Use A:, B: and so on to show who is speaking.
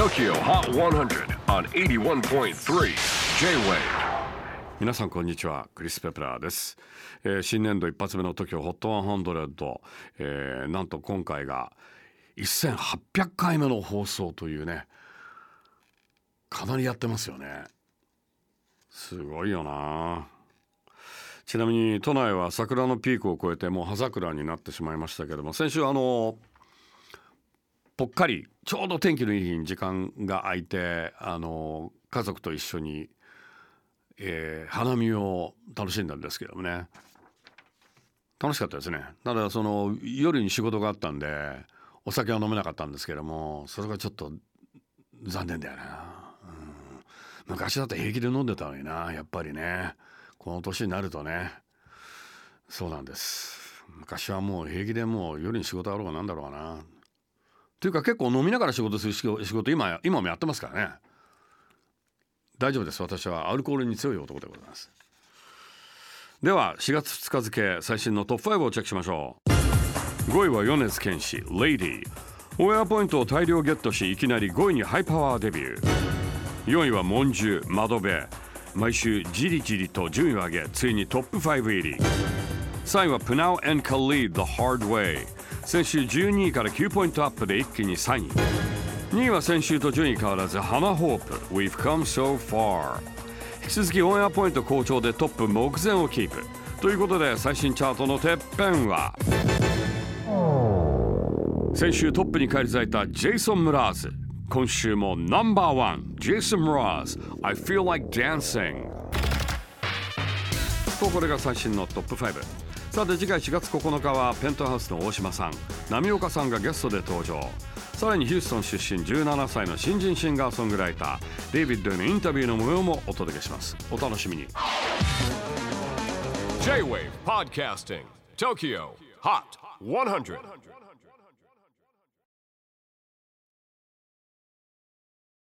A: TOKYO HOT 100 on 81.3 J-WAVE.
B: 皆さんこんにちはクリス・ペプラーです、えー新年度一発目の TOKYOHOT100、えーなんと今回が1800回目の放送というねかなりやってますよね。すごいよな。ちなみに都内は桜のピークを越えてもう葉桜になってしまいましたけども先週あのぽっかりちょうど天気のいい日に時間が空いてあの家族と一緒に、えー花見を楽しんだんですけどもね。楽しかったですね。ただその夜に仕事があったんでお酒は飲めなかったんですけどもそれがちょっと残念だよな、うん、昔だと平気で飲んでたのになやっぱりね。この年になるとね。そうなんです。昔はもう平気でもう夜に仕事あろうがなんだろうがな。というか結構飲みながら仕事する仕事今今もやってますからね。大丈夫です。私はアルコールに強い男でございます。では4月2日付最新のトップ5をチェックしましょう。5位は米津玄師「 LADY」オンエアポイントを大量ゲットしいきなり5位にハイパワーデビュー。4位はモンジュ窓辺毎週じりじりと順位を上げついにトップ5入り。3位はプナウ and Khalid The Hard Way 先週12位から9ポイントアップで一気に3位。2位は先週と順位変わらずハナホープ。We've come so far 引き続きオンエアポイント好調でトップ目前をキープ。ということで最新チャートのてっぺんは。先週トップに返り咲いたジェイソン・ムラーズ今週もナンバーワン。ジェイソン・ムラーズ I feel like dancing とこれが最新のトップ5さて次回4月9日はペントハウスの大島さん波岡さんがゲストで登場。さらにヒューストン出身17歳の新人シンガーソングライターデイビッドへのインタビューの模様もお届けします。お楽しみに。
A: J-WAVE PODCASTING TOKYO HOT 100